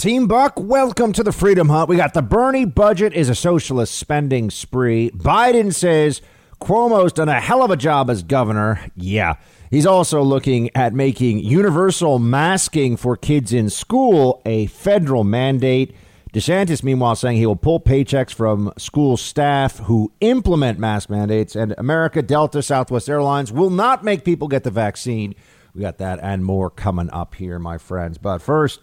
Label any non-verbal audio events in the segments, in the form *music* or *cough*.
Team Buck, welcome to the Freedom Hunt. We got the Bernie budget is a socialist spending spree. Biden says Cuomo's done a hell of a job as governor. Yeah. He's also looking at making universal masking for kids in school a federal mandate. DeSantis, meanwhile, saying he will pull paychecks from school staff who implement mask mandates. And America, Delta, Southwest Airlines will not make people get the vaccine. We got that and more coming up here, my friends. But first,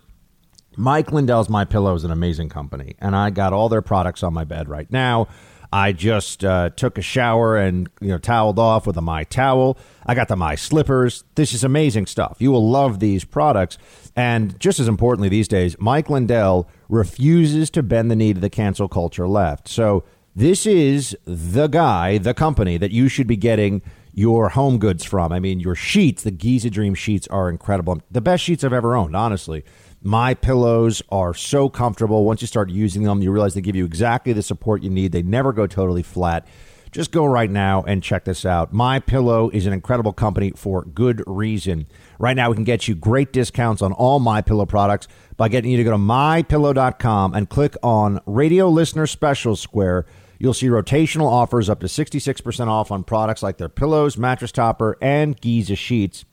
Mike Lindell's My Pillow is an amazing company, and I got all their products on my bed right now. I just uh, took a shower and you know toweled off with a my towel. I got the my slippers. This is amazing stuff. You will love these products. And just as importantly these days, Mike Lindell refuses to bend the knee to the cancel culture left. So this is the guy, the company that you should be getting your home goods from. I mean, your sheets, the Giza Dream sheets are incredible. The best sheets I've ever owned, honestly. My pillows are so comfortable. Once you start using them, you realize they give you exactly the support you need. They never go totally flat. Just go right now and check this out. My Pillow is an incredible company for good reason. Right now, we can get you great discounts on all My Pillow products by getting you to go to mypillow.com and click on Radio Listener Special Square You'll see rotational offers up to 66% off on products like their pillows, mattress topper, and Giza sheets,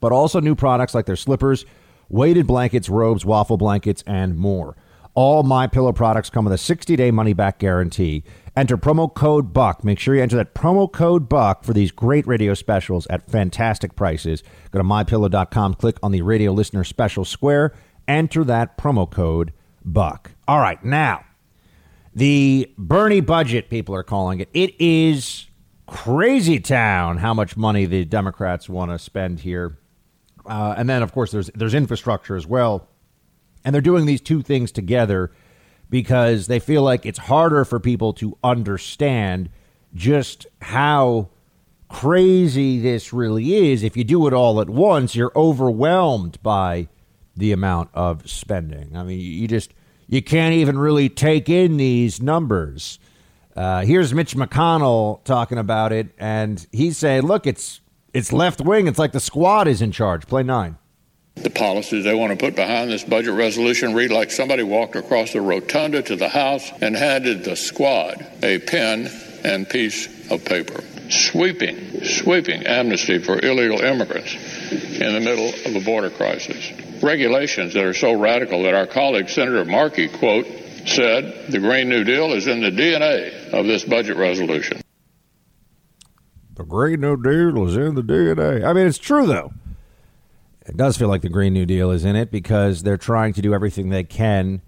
but also new products like their slippers, weighted blankets, robes, waffle blankets, and more. All my pillow products come with a 60-day money-back guarantee. Enter promo code BUCK. Make sure you enter that promo code BUCK for these great radio specials at fantastic prices. Go to mypillow.com, click on the radio listener special square, enter that promo code BUCK. All right, now the Bernie budget, people are calling it. It is crazy town how much money the Democrats want to spend here. Uh, and then, of course, there's there's infrastructure as well. And they're doing these two things together because they feel like it's harder for people to understand just how crazy this really is. If you do it all at once, you're overwhelmed by the amount of spending. I mean, you just you can't even really take in these numbers. Uh, here's Mitch McConnell talking about it, and he's saying, "Look, it's it's left wing. It's like the squad is in charge." Play nine. The policies they want to put behind this budget resolution read like somebody walked across the rotunda to the House and handed the squad a pen and piece of paper. Sweeping, sweeping amnesty for illegal immigrants in the middle of a border crisis regulations that are so radical that our colleague Senator Markey, quote, said the Green New Deal is in the DNA of this budget resolution. The Green New Deal is in the DNA. I mean, it's true, though. It does feel like the Green New Deal is in it because they're trying to do everything they can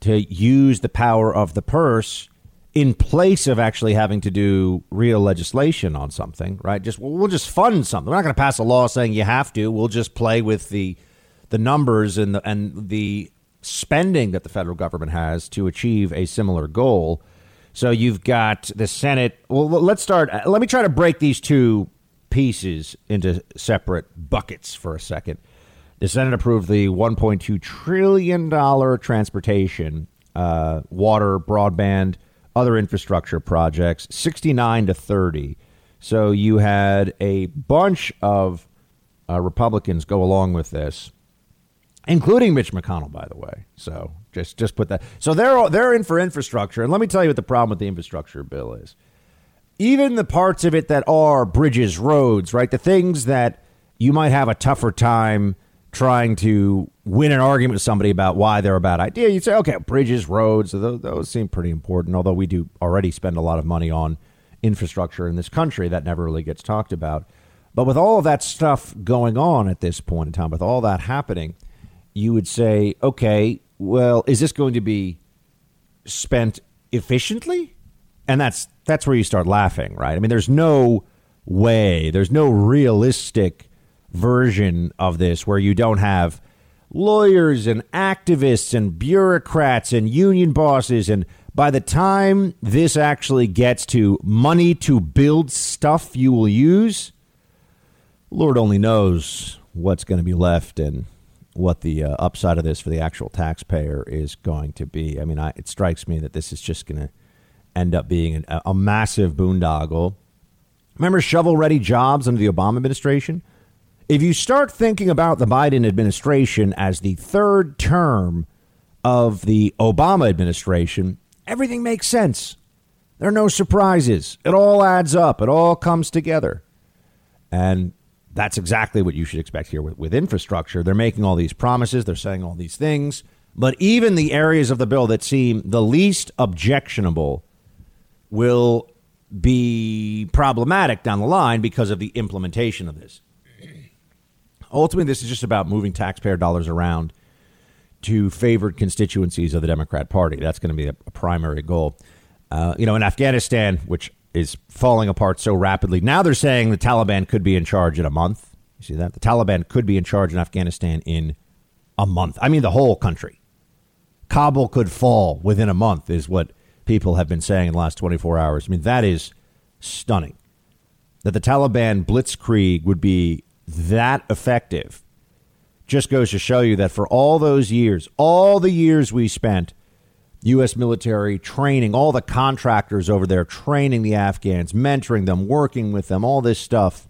to use the power of the purse in place of actually having to do real legislation on something, right? Just we'll just fund something. We're not going to pass a law saying you have to. We'll just play with the the numbers and the, and the spending that the federal government has to achieve a similar goal. So you've got the Senate. Well, let's start. Let me try to break these two pieces into separate buckets for a second. The Senate approved the $1.2 trillion transportation, uh, water, broadband, other infrastructure projects, 69 to 30. So you had a bunch of uh, Republicans go along with this including Mitch McConnell, by the way. So just just put that. So they're they're in for infrastructure, and let me tell you what the problem with the infrastructure bill is. Even the parts of it that are bridges, roads, right, the things that you might have a tougher time trying to win an argument with somebody about why they're a bad idea. You'd say, okay, bridges, roads, those, those seem pretty important. Although we do already spend a lot of money on infrastructure in this country, that never really gets talked about. But with all of that stuff going on at this point in time, with all that happening you would say, okay, well, is this going to be spent efficiently? And that's that's where you start laughing, right? I mean, there's no way, there's no realistic version of this where you don't have lawyers and activists and bureaucrats and union bosses and by the time this actually gets to money to build stuff you will use, Lord only knows what's going to be left and what the uh, upside of this for the actual taxpayer is going to be. I mean, I, it strikes me that this is just going to end up being a, a massive boondoggle. Remember shovel ready jobs under the Obama administration? If you start thinking about the Biden administration as the third term of the Obama administration, everything makes sense. There are no surprises. It all adds up, it all comes together. And that's exactly what you should expect here with, with infrastructure. They're making all these promises, they're saying all these things, but even the areas of the bill that seem the least objectionable will be problematic down the line because of the implementation of this. Ultimately, this is just about moving taxpayer dollars around to favored constituencies of the Democrat Party. That's going to be a, primary goal. Uh, you know, in Afghanistan, which is falling apart so rapidly, now they're saying the Taliban could be in charge in a month. You see that? The Taliban could be in charge in Afghanistan in a month. I mean, the whole country. Kabul could fall within a month, is what people have been saying in the last 24 hours. I mean, that is stunning. That the Taliban blitzkrieg would be that effective just goes to show you that for all those years, all the years we spent, U.S. military training, all the contractors over there training the Afghans, mentoring them, working with them, all this stuff,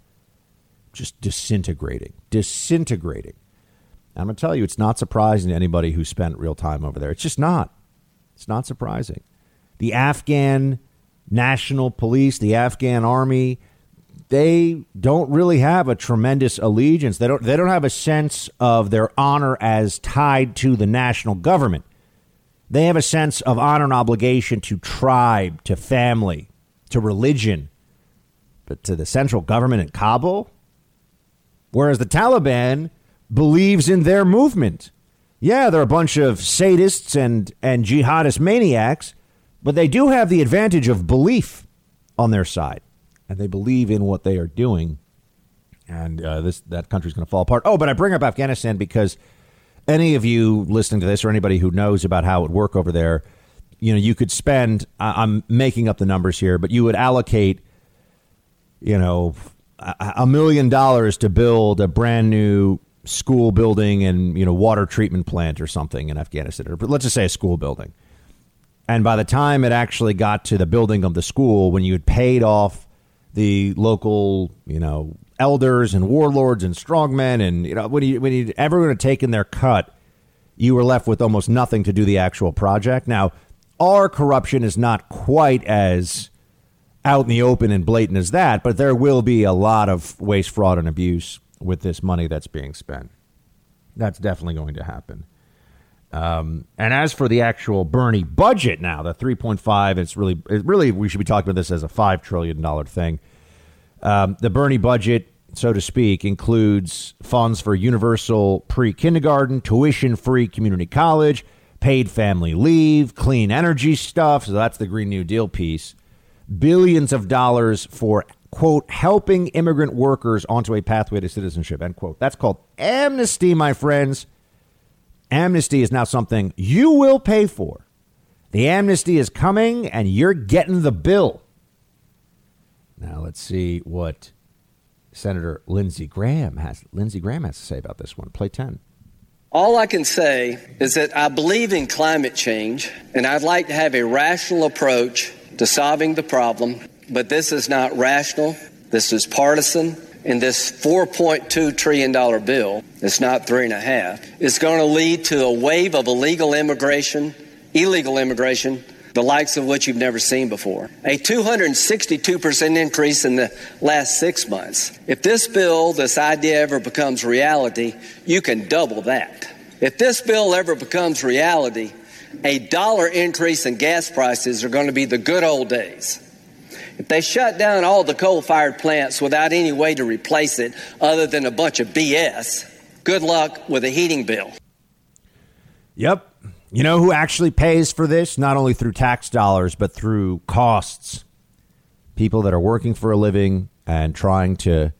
just disintegrating, disintegrating. I'm going to tell you, it's not surprising to anybody who spent real time over there. It's just not. It's not surprising. The Afghan National Police, the Afghan Army, they don't really have a tremendous allegiance. They don't they don't have a sense of their honor as tied to the national government. They have a sense of honor and obligation to tribe, to family, to religion, but to the central government in Kabul. Whereas the Taliban believes in their movement. Yeah, they're a bunch of sadists and, and jihadist maniacs, but they do have the advantage of belief on their side and they believe in what they are doing, and uh, this that country's going to fall apart. Oh, but I bring up Afghanistan because any of you listening to this, or anybody who knows about how it work over there, you know, you could spend. I'm making up the numbers here, but you would allocate, you know, a million dollars to build a brand new school building and you know water treatment plant or something in Afghanistan, or let's just say a school building. And by the time it actually got to the building of the school, when you had paid off the local, you know, elders and warlords and strongmen, and you know, when you when you everyone had taken their cut, you were left with almost nothing to do the actual project. Now, our corruption is not quite as out in the open and blatant as that, but there will be a lot of waste, fraud, and abuse with this money that's being spent. That's definitely going to happen. Um, and as for the actual Bernie budget now, the 3.5, it's really, it really, we should be talking about this as a $5 trillion thing. Um, the Bernie budget, so to speak, includes funds for universal pre kindergarten, tuition free community college, paid family leave, clean energy stuff. So that's the Green New Deal piece. Billions of dollars for, quote, helping immigrant workers onto a pathway to citizenship, end quote. That's called amnesty, my friends. Amnesty is now something you will pay for. The amnesty is coming and you're getting the bill. Now let's see what Senator Lindsey Graham has Lindsey Graham has to say about this one. Play 10. All I can say is that I believe in climate change and I'd like to have a rational approach to solving the problem, but this is not rational. This is partisan And this $4.2 trillion bill, it's not three and a half, is going to lead to a wave of illegal immigration, illegal immigration, the likes of which you've never seen before. A 262% increase in the last six months. If this bill, this idea ever becomes reality, you can double that. If this bill ever becomes reality, a dollar increase in gas prices are going to be the good old days. If they shut down all the coal fired plants without any way to replace it other than a bunch of BS, good luck with a heating bill. Yep. You know who actually pays for this? Not only through tax dollars, but through costs. People that are working for a living and trying to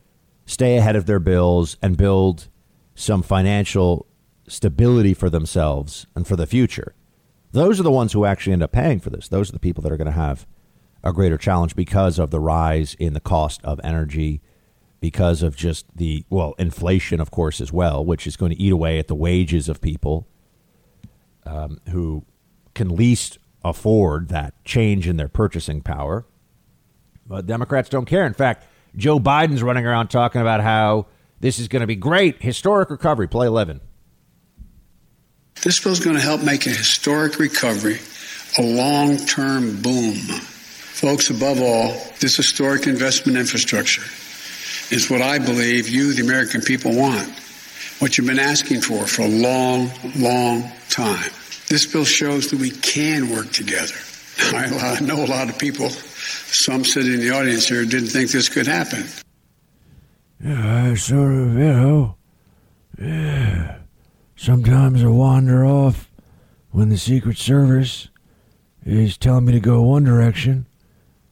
stay ahead of their bills and build some financial stability for themselves and for the future. Those are the ones who actually end up paying for this. Those are the people that are going to have a greater challenge because of the rise in the cost of energy, because of just the, well, inflation, of course, as well, which is going to eat away at the wages of people um, who can least afford that change in their purchasing power. But Democrats don't care. In fact, Joe Biden's running around talking about how this is going to be great, historic recovery. Play 11. This bill is going to help make a historic recovery a long term boom. Folks, above all, this historic investment infrastructure is what I believe you, the American people, want. What you've been asking for for a long, long time. This bill shows that we can work together. *laughs* I know a lot of people, some sitting in the audience here, didn't think this could happen. Yeah, I sort of, you know, yeah. Sometimes I wander off when the Secret Service is telling me to go one direction,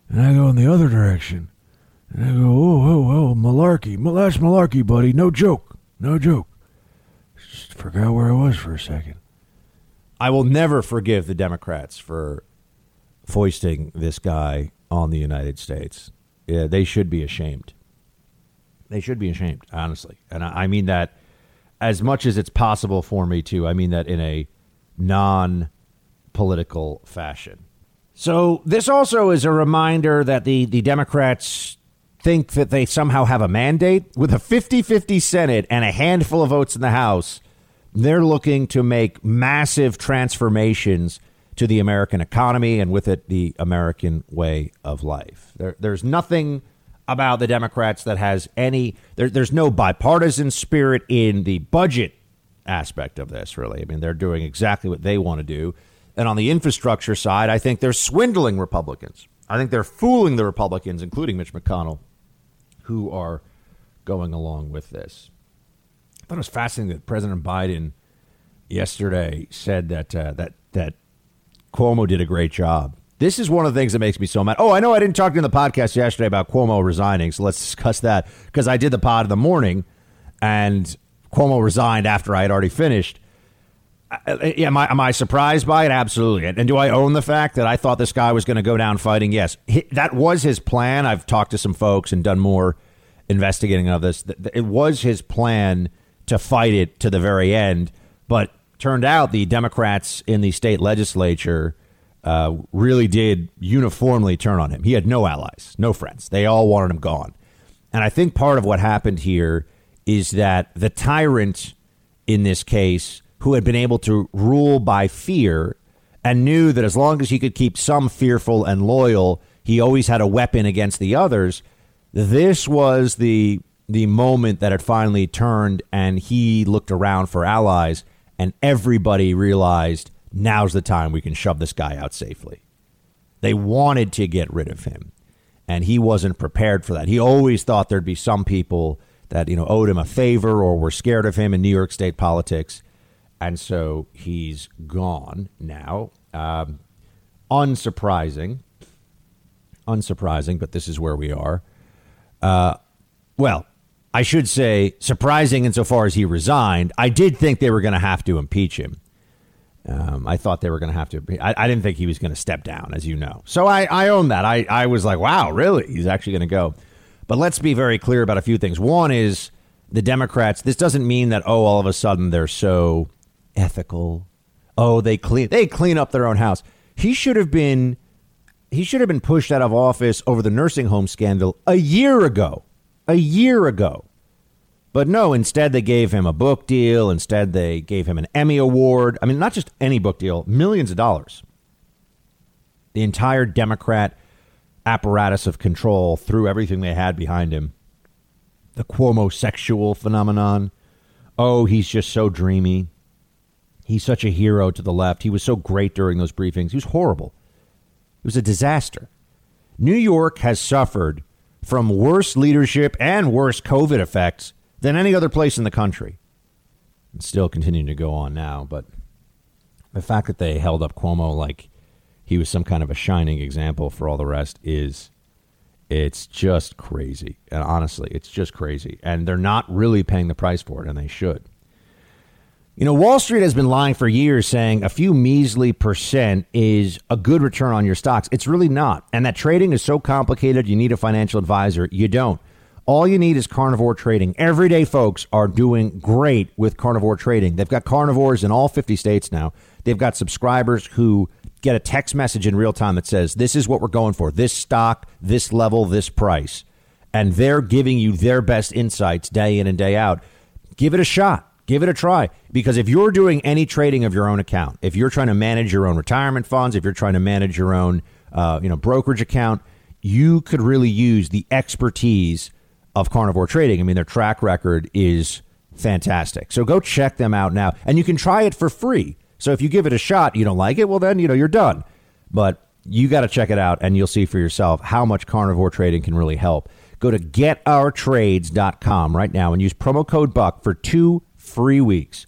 and I go in the other direction. And I go, oh, oh, oh, malarkey. That's malarkey, buddy. No joke. No joke. Forgot where I was for a second. I will never forgive the Democrats for foisting this guy on the United States. Yeah, they should be ashamed. They should be ashamed, honestly. And I, I mean that as much as it's possible for me to. I mean that in a non political fashion. So this also is a reminder that the, the Democrats think that they somehow have a mandate with a 50-50 Senate and a handful of votes in the House. They're looking to make massive transformations to the American economy and with it the American way of life. There, there's nothing about the Democrats that has any. There, there's no bipartisan spirit in the budget aspect of this, really. I mean, they're doing exactly what they want to do. And on the infrastructure side, I think they're swindling Republicans. I think they're fooling the Republicans, including Mitch McConnell, who are going along with this. I thought it was fascinating that President Biden yesterday said that uh, that that Cuomo did a great job. This is one of the things that makes me so mad. Oh, I know I didn't talk to in the podcast yesterday about Cuomo resigning, so let's discuss that because I did the pod in the morning, and Cuomo resigned after I had already finished. Yeah, am I, am I surprised by it? Absolutely. And do I own the fact that I thought this guy was going to go down fighting? Yes, that was his plan. I've talked to some folks and done more investigating of this. It was his plan to fight it to the very end, but turned out the Democrats in the state legislature uh, really did uniformly turn on him. He had no allies, no friends. They all wanted him gone. And I think part of what happened here is that the tyrant in this case, who had been able to rule by fear and knew that as long as he could keep some fearful and loyal, he always had a weapon against the others. This was the the moment that it finally turned and he looked around for allies and everybody realized now's the time we can shove this guy out safely. They wanted to get rid of him, and he wasn't prepared for that. He always thought there'd be some people that you know owed him a favor or were scared of him in New York State politics, and so he's gone now. Um, unsurprising, unsurprising, but this is where we are. Uh, well, I should say surprising insofar as he resigned. I did think they were going to have to impeach him. Um, I thought they were going to have to. I, I, didn't think he was going to step down, as you know. So I, I own that. I, I was like, wow, really? He's actually going to go. But let's be very clear about a few things. One is the Democrats. This doesn't mean that oh, all of a sudden they're so ethical. Oh, they clean they clean up their own house. He should have been he should have been pushed out of office over the nursing home scandal a year ago. A year ago. But no, instead they gave him a book deal. Instead they gave him an Emmy Award. I mean, not just any book deal, millions of dollars. The entire Democrat apparatus of control threw everything they had behind him. The Cuomo sexual phenomenon. Oh, he's just so dreamy. He's such a hero to the left. He was so great during those briefings. He was horrible. It was a disaster. New York has suffered from worse leadership and worse COVID effects than any other place in the country. And still continuing to go on now, but the fact that they held up Cuomo like he was some kind of a shining example for all the rest is it's just crazy. And honestly, it's just crazy. And they're not really paying the price for it, and they should. You know, Wall Street has been lying for years saying a few measly percent is a good return on your stocks. It's really not. And that trading is so complicated, you need a financial advisor. You don't. All you need is carnivore trading. Everyday folks are doing great with carnivore trading. They've got carnivores in all 50 states now. They've got subscribers who get a text message in real time that says, This is what we're going for this stock, this level, this price. And they're giving you their best insights day in and day out. Give it a shot. Give it a try because if you're doing any trading of your own account, if you're trying to manage your own retirement funds, if you're trying to manage your own, uh, you know, brokerage account, you could really use the expertise of Carnivore Trading. I mean, their track record is fantastic. So go check them out now, and you can try it for free. So if you give it a shot, you don't like it, well then you know you're done. But you got to check it out, and you'll see for yourself how much Carnivore Trading can really help. Go to getourtrades.com right now and use promo code BUCK for two free weeks.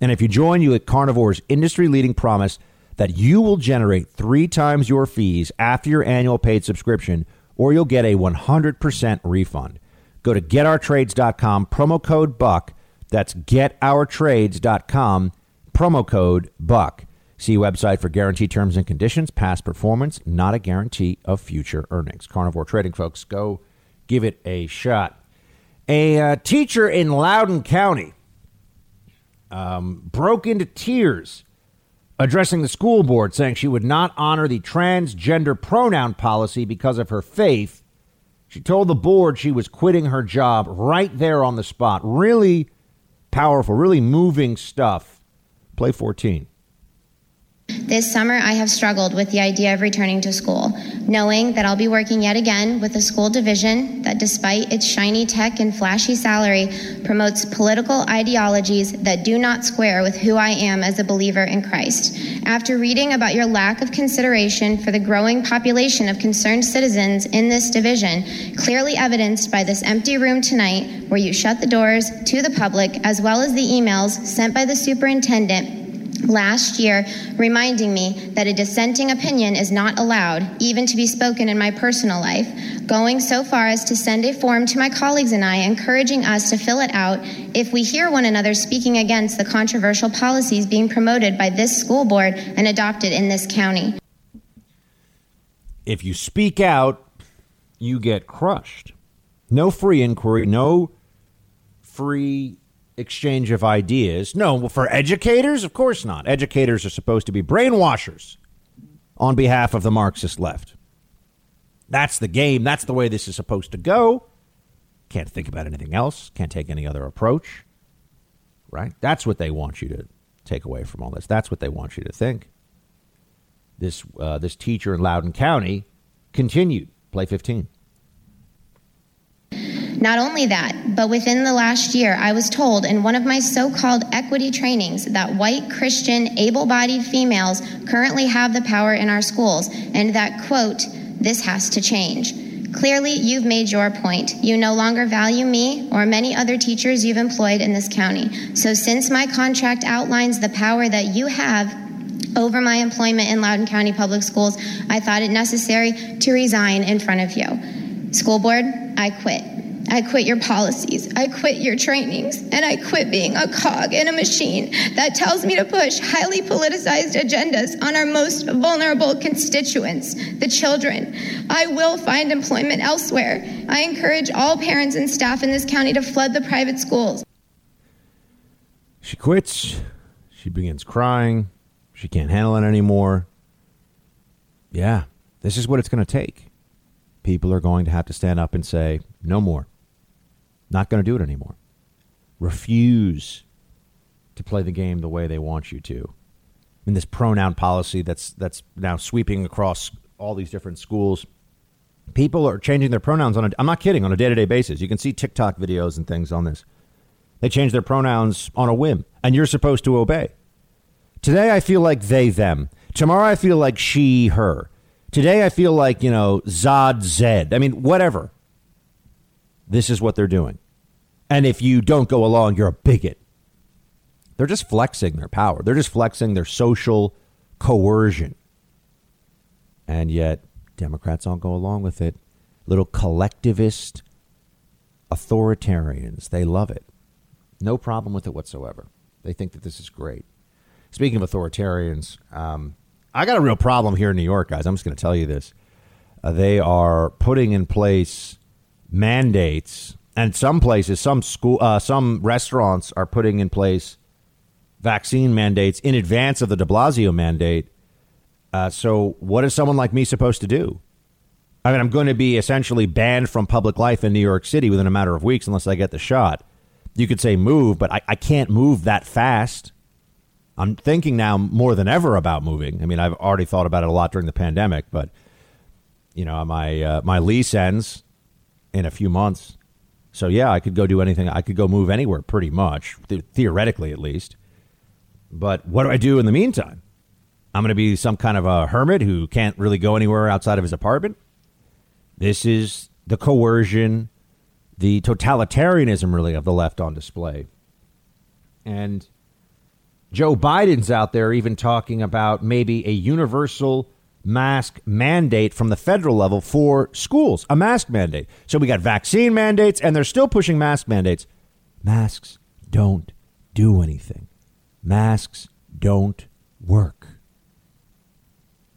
And if you join, you get Carnivore's industry leading promise that you will generate three times your fees after your annual paid subscription, or you'll get a 100% refund. Go to getourtrades.com, promo code BUCK. That's getourtrades.com, promo code BUCK. See website for guarantee terms and conditions. Past performance, not a guarantee of future earnings. Carnivore Trading, folks, go give it a shot. A uh, teacher in Loudoun County um, broke into tears addressing the school board, saying she would not honor the transgender pronoun policy because of her faith. She told the board she was quitting her job right there on the spot. Really powerful, really moving stuff. Play 14. This summer, I have struggled with the idea of returning to school, knowing that I'll be working yet again with a school division that, despite its shiny tech and flashy salary, promotes political ideologies that do not square with who I am as a believer in Christ. After reading about your lack of consideration for the growing population of concerned citizens in this division, clearly evidenced by this empty room tonight, where you shut the doors to the public, as well as the emails sent by the superintendent last year reminding me that a dissenting opinion is not allowed, even to be spoken in my personal life, going so far as to send a form to my colleagues and I, encouraging us to fill it out if we hear one another speaking against the controversial policies being promoted by this school board and adopted in this county. If you speak out, you get crushed. No free inquiry, no free exchange of ideas. No, for educators, of course not. Educators are supposed to be brainwashers on behalf of the Marxist left. That's the game. That's the way this is supposed to go. Can't think about anything else. Can't take any other approach. Right? That's what they want you to take away from all this. That's what they want you to think. This uh, this teacher in Loudoun County continued. Play 15. Not only that, but within the last year, I was told in one of my so called equity trainings that white Christian, able bodied females currently have the power in our schools, and that, quote, this has to change. Clearly, you've made your point. You no longer value me or many other teachers you've employed in this county. So, since my contract outlines the power that you have over my employment in Loudoun County Public Schools, I thought it necessary to resign in front of you. School board, I quit. I quit your policies. I quit your trainings. And I quit being a cog in a machine that tells me to push highly politicized agendas on our most vulnerable constituents, the children. I will find employment elsewhere. I encourage all parents and staff in this county to flood the private schools. She quits. She begins crying. She can't handle it anymore. Yeah, this is what it's going to take. People are going to have to stand up and say, no more. Not going to do it anymore. Refuse to play the game the way they want you to. In this pronoun policy that's that's now sweeping across all these different schools, people are changing their pronouns on a I'm not kidding on a day-to-day basis. You can see TikTok videos and things on this. They change their pronouns on a whim and you're supposed to obey. Today I feel like they them. Tomorrow I feel like she her. Today I feel like, you know, Zod Zed. I mean, whatever. This is what they're doing. And if you don't go along, you're a bigot. They're just flexing their power. They're just flexing their social coercion. And yet, Democrats all go along with it. Little collectivist authoritarians. They love it. No problem with it whatsoever. They think that this is great. Speaking of authoritarians, um, I got a real problem here in New York, guys. I'm just going to tell you this. Uh, they are putting in place mandates and some places, some school, uh, some restaurants are putting in place vaccine mandates in advance of the De Blasio mandate. Uh, so, what is someone like me supposed to do? I mean, I'm going to be essentially banned from public life in New York City within a matter of weeks unless I get the shot. you could say move, but I, I can't move that fast. I'm thinking now more than ever about moving. I mean, I've already thought about it a lot during the pandemic, but you know, my uh, my lease ends in a few months. So yeah, I could go do anything. I could go move anywhere pretty much, th- theoretically at least. But what do I do in the meantime? I'm going to be some kind of a hermit who can't really go anywhere outside of his apartment. This is the coercion, the totalitarianism, really, of the left on display. And Joe Biden's out there even talking about maybe a universal mask mandate from the federal level for schools, a mask mandate. So we got vaccine mandates, and they're still pushing mask mandates. Masks don't do anything, masks don't work.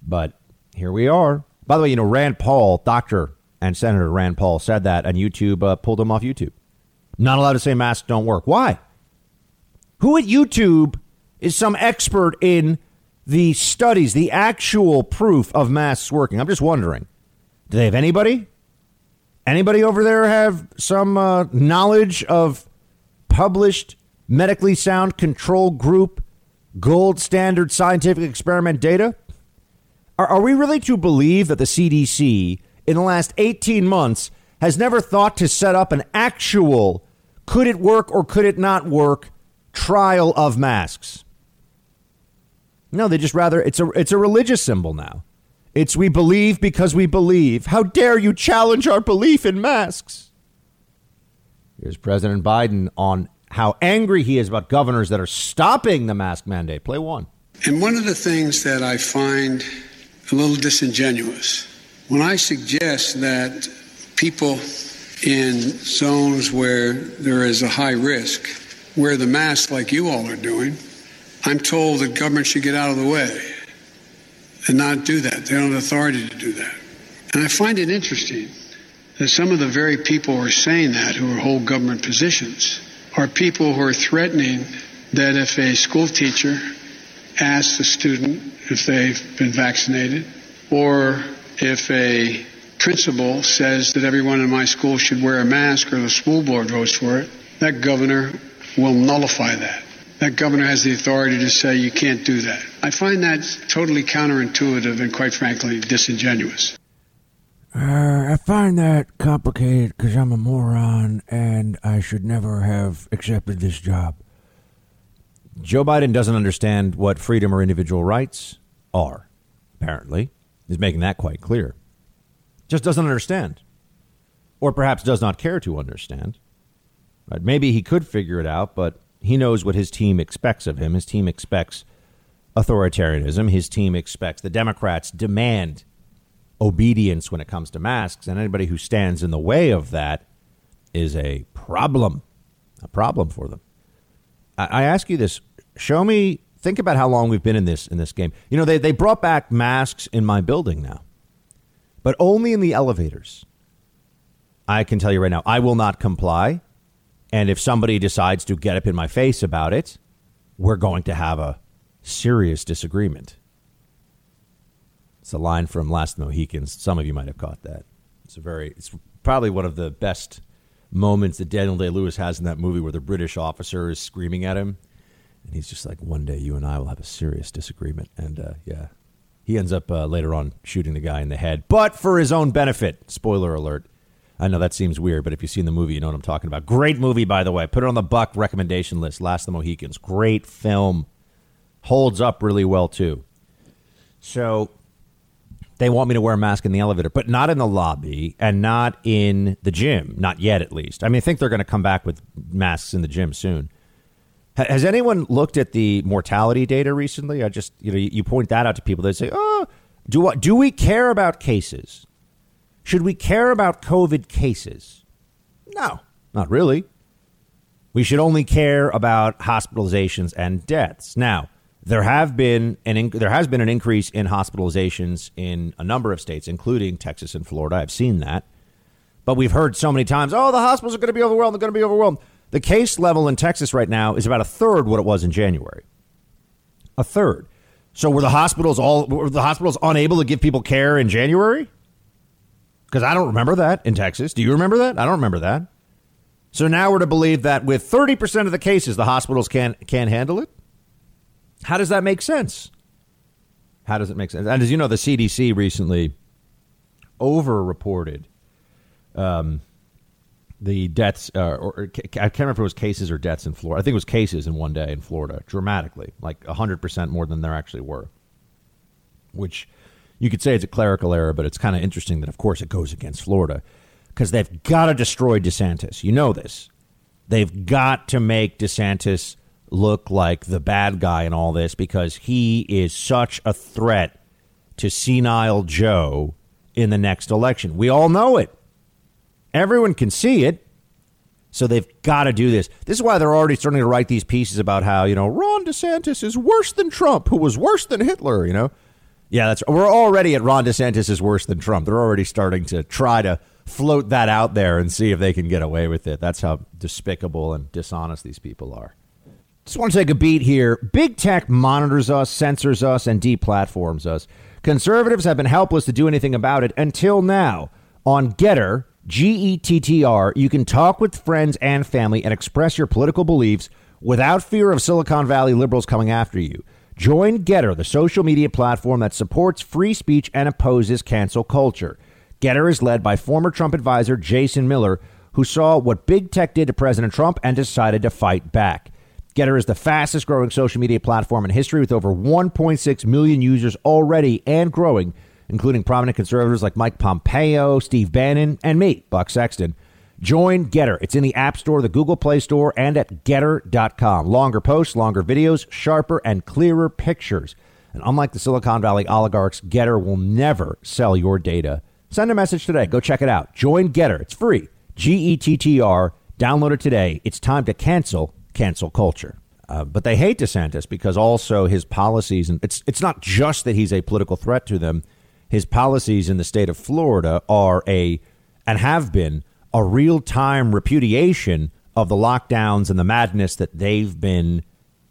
But here we are. By the way, you know, Rand Paul, Dr. and Senator Rand Paul said that, and YouTube uh, pulled him off YouTube. Not allowed to say masks don't work. Why? Who at YouTube is some expert in the studies, the actual proof of masks working? I'm just wondering. Do they have anybody? Anybody over there have some uh, knowledge of published medically sound control group gold standard scientific experiment data? Are, are we really to believe that the CDC in the last 18 months has never thought to set up an actual could it work or could it not work trial of masks? No, they just rather it's a it's a religious symbol now. It's we believe because we believe. How dare you challenge our belief in masks? Here's President Biden on how angry he is about governors that are stopping the mask mandate. Play one. And one of the things that I find a little disingenuous when I suggest that people in zones where there is a high risk wear the mask like you all are doing I'm told that government should get out of the way and not do that. They don't have authority to do that. And I find it interesting that some of the very people who are saying that, who hold government positions, are people who are threatening that if a school teacher asks a student if they've been vaccinated, or if a principal says that everyone in my school should wear a mask or the school board votes for it, that governor will nullify that that governor has the authority to say you can't do that. I find that totally counterintuitive and, quite frankly, disingenuous. Uh, I find that complicated because I'm a moron and I should never have accepted this job. Joe Biden doesn't understand what freedom or individual rights are, apparently. He's making that quite clear. Just doesn't understand. Or perhaps does not care to understand. Right? Maybe he could figure it out, but he knows what his team expects of him. His team expects authoritarianism. His team expects the Democrats demand obedience when it comes to masks, and anybody who stands in the way of that is a problem, a problem for them. I, I ask you this: show me. Think about how long we've been in this in this game. You know, they they brought back masks in my building now, but only in the elevators. I can tell you right now, I will not comply. And if somebody decides to get up in my face about it, we're going to have a serious disagreement. It's a line from Last Mohicans. Some of you might have caught that. It's a very, it's probably one of the best moments that Daniel Day Lewis has in that movie where the British officer is screaming at him. And he's just like, one day you and I will have a serious disagreement. And uh, yeah, he ends up uh, later on shooting the guy in the head, but for his own benefit. Spoiler alert. I know that seems weird, but if you've seen the movie, you know what I'm talking about. Great movie, by the way. Put it on the Buck recommendation list. Last of the Mohicans. Great film. Holds up really well, too. So they want me to wear a mask in the elevator, but not in the lobby and not in the gym. Not yet, at least. I mean, I think they're going to come back with masks in the gym soon. Has anyone looked at the mortality data recently? I just, you know, you point that out to people. They say, oh, do, do we care about cases? Should we care about COVID cases? No, not really. We should only care about hospitalizations and deaths. Now, there have been an in, there has been an increase in hospitalizations in a number of states, including Texas and Florida. I've seen that, but we've heard so many times, "Oh, the hospitals are going to be overwhelmed. They're going to be overwhelmed." The case level in Texas right now is about a third what it was in January. A third. So were the hospitals all were the hospitals unable to give people care in January? Because I don't remember that in Texas. Do you remember that? I don't remember that. So now we're to believe that with 30% of the cases, the hospitals can't, can't handle it? How does that make sense? How does it make sense? And as you know, the CDC recently over reported um, the deaths, uh, or, I can't remember if it was cases or deaths in Florida. I think it was cases in one day in Florida, dramatically, like 100% more than there actually were. Which you could say it's a clerical error, but it's kind of interesting that, of course, it goes against Florida because they've got to destroy DeSantis. You know this. They've got to make DeSantis look like the bad guy in all this because he is such a threat to senile Joe in the next election. We all know it. Everyone can see it. So they've got to do this. This is why they're already starting to write these pieces about how, you know, Ron DeSantis is worse than Trump, who was worse than Hitler, you know? Yeah, that's we're already at Ron DeSantis is worse than Trump. They're already starting to try to float that out there and see if they can get away with it. That's how despicable and dishonest these people are. Just want to take a beat here. Big tech monitors us, censors us, and deplatforms us. Conservatives have been helpless to do anything about it until now. On Getter, G E T T R, you can talk with friends and family and express your political beliefs without fear of Silicon Valley liberals coming after you. Join Getter, the social media platform that supports free speech and opposes cancel culture. Getter is led by former Trump advisor Jason Miller, who saw what big tech did to President Trump and decided to fight back. Getter is the fastest growing social media platform in history with over 1.6 million users already and growing, including prominent conservatives like Mike Pompeo, Steve Bannon, and me, Buck Sexton. Join Getter. It's in the App Store, the Google Play Store, and at gettr.com. Longer posts, longer videos, sharper and clearer pictures. And unlike the Silicon Valley oligarchs, Getter will never sell your data Send a message today. Go check it out. Join Getter. It's free. G E T T R. Download it today. It's time to cancel cancel culture. Uh, but they hate DeSantis because also his policies, and it's it's not just that he's a political threat to them. His policies in the state of Florida are a and have been a real time repudiation of the lockdowns and the madness that they've been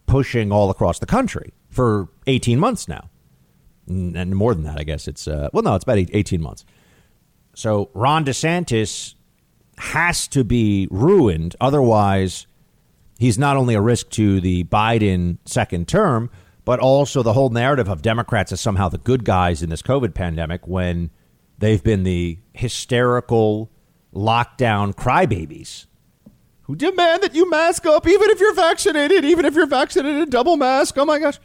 pushing all across the country for 18 months now. And more than that, I guess it's, uh, well, no, it's about 18 months. So Ron DeSantis has to be ruined. Otherwise, he's not only a risk to the Biden second term, but also the whole narrative of Democrats as somehow the good guys in this COVID pandemic when they've been the hysterical lockdown crybabies who demand that you mask up even if you're vaccinated, even if you're vaccinated, double mask. Oh my gosh.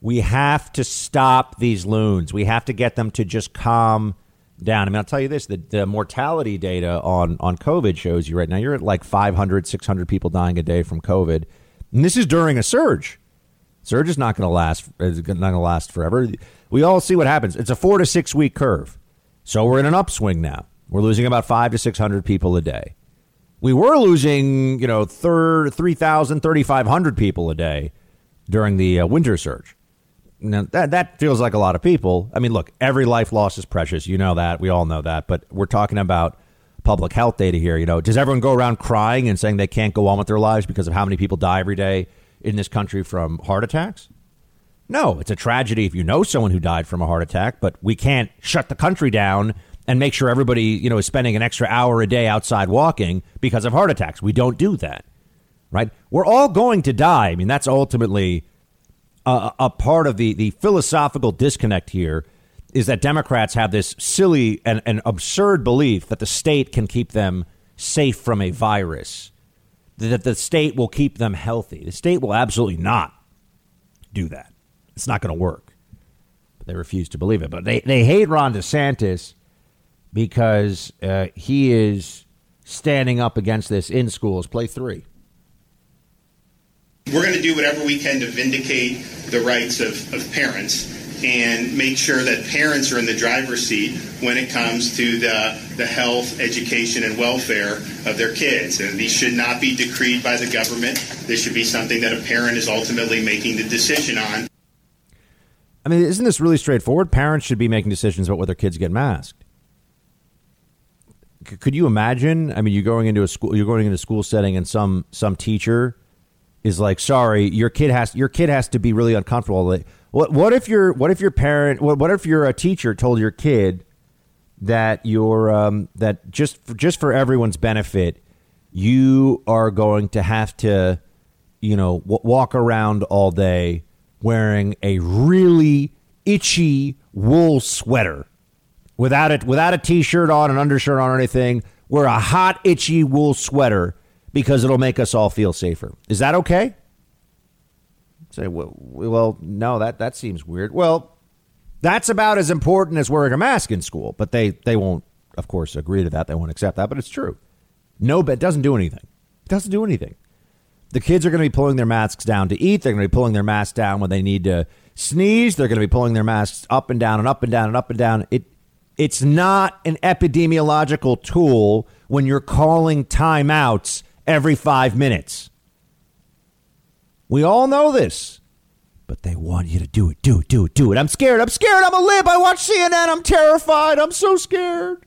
We have to stop these loons. We have to get them to just calm down. I mean, I'll tell you this the, the mortality data on, on COVID shows you right now you're at like 500, 600 people dying a day from COVID. And this is during a surge. Surge is not going to last. It's not going to last forever. We all see what happens. It's a four to six week curve. So we're in an upswing now. We're losing about five to 600 people a day. We were losing, you know, 3,000, 3,500 people a day during the uh, winter surge. Now, that that feels like a lot of people. I mean, look, every life lost is precious. You know that. We all know that. But we're talking about public health data here. You know, does everyone go around crying and saying they can't go on with their lives because of how many people die every day in this country from heart attacks? No, it's a tragedy if you know someone who died from a heart attack, but we can't shut the country down and make sure everybody, you know, is spending an extra hour a day outside walking because of heart attacks. We don't do that. Right? We're all going to die. I mean, that's ultimately a, a part of the, the philosophical disconnect here is that Democrats have this silly and, and absurd belief that the state can keep them safe from a virus, that the state will keep them healthy. The state will absolutely not do that. It's not going to work. But they refuse to believe it. But they, they hate Ron DeSantis because uh, he is standing up against this in schools. Play three. We're going to do whatever we can to vindicate the rights of, of parents and make sure that parents are in the driver's seat when it comes to the, the health, education, and welfare of their kids. And these should not be decreed by the government. This should be something that a parent is ultimately making the decision on. I mean, isn't this really straightforward? Parents should be making decisions about whether kids get masked. Could you imagine? I mean, you're going into a school, you're going into a school setting, and some some teacher is like, sorry, your kid has your kid has to be really uncomfortable. What what if your what if your parent what what if your a teacher told your kid that your um, that just for, just for everyone's benefit, you are going to have to, you know, w- walk around all day wearing a really itchy wool sweater without it without a t-shirt on, an undershirt on, or anything. Wear a hot, itchy wool sweater because it'll make us all feel safer. Is that okay? Say, well, well, no, that that seems weird. Well, that's about as important as wearing a mask in school, but they they won't, of course, agree to that. They won't accept that, but it's true. No, but it doesn't do anything. It doesn't do anything. The kids are going to be pulling their masks down to eat. They're going to be pulling their masks down when they need to sneeze. They're going to be pulling their masks up and down and up and down and up and down. It it's not an epidemiological tool when you're calling timeouts every five minutes. We all know this, but they want you to do it, do it, do it, do it. I'm scared. I'm scared. I'm a lib. I watch CNN. I'm terrified. I'm so scared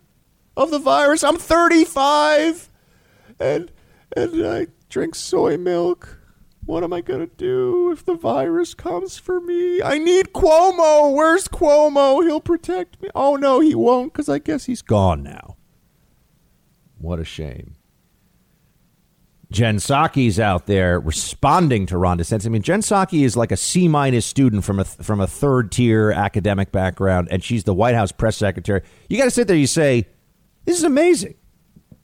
of the virus. I'm 35 and and I drink soy milk. What am I going to do if the virus comes for me? I need Cuomo. Where's Cuomo? He'll protect me. Oh, no, he won't because I guess he's gone now. What a shame. Jen Psaki's out there responding to Ron DeSantis. I mean, Jen Psaki is like a C minus student from a from a third tier academic background, and she's the White House press secretary. You got to sit there. You say, "This is amazing.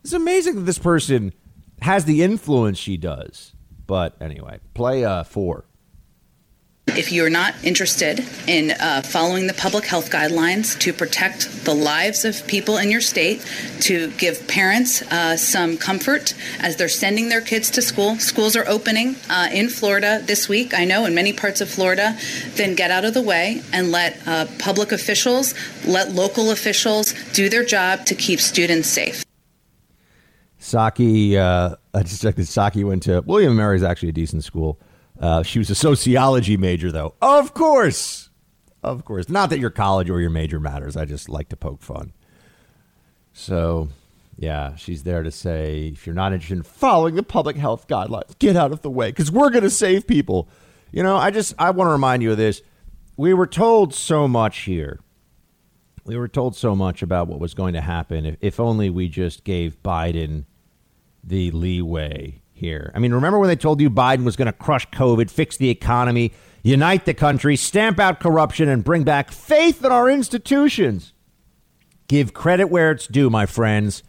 It's amazing that this person has the influence she does." But anyway, play uh, four. If you're not interested in uh, following the public health guidelines to protect the lives of people in your state, to give parents uh, some comfort as they're sending their kids to school, schools are opening uh, in Florida this week, I know, in many parts of Florida, then get out of the way and let uh, public officials, let local officials do their job to keep students safe. Psaki, uh, *laughs* I just checked that Psaki went to William Mary is actually a decent school. Uh, she was a sociology major, though. Of course. Of course. Not that your college or your major matters. I just like to poke fun. So, yeah, she's there to say if you're not interested in following the public health guidelines, get out of the way because we're going to save people. You know, I just I want to remind you of this. We were told so much here. We were told so much about what was going to happen if, if only we just gave Biden the leeway here. I mean, remember when they told you Biden was going to crush COVID, fix the economy, unite the country, stamp out corruption, and bring back faith in our institutions? Give credit where it's due, my friends.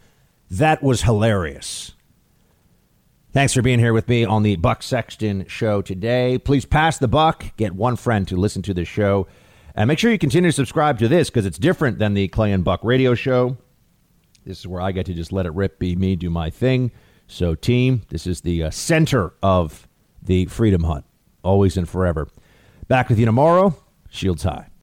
That was hilarious. Thanks for being here with me on the Buck Sexton show today. Please pass the buck, get one friend to listen to the show, and make sure you continue to subscribe to this because it's different than the Clay and Buck radio show. This is where I get to just let it rip, be me, do my thing. So, team, this is the uh, center of the Freedom Hunt, always and forever. Back with you tomorrow. Shields high.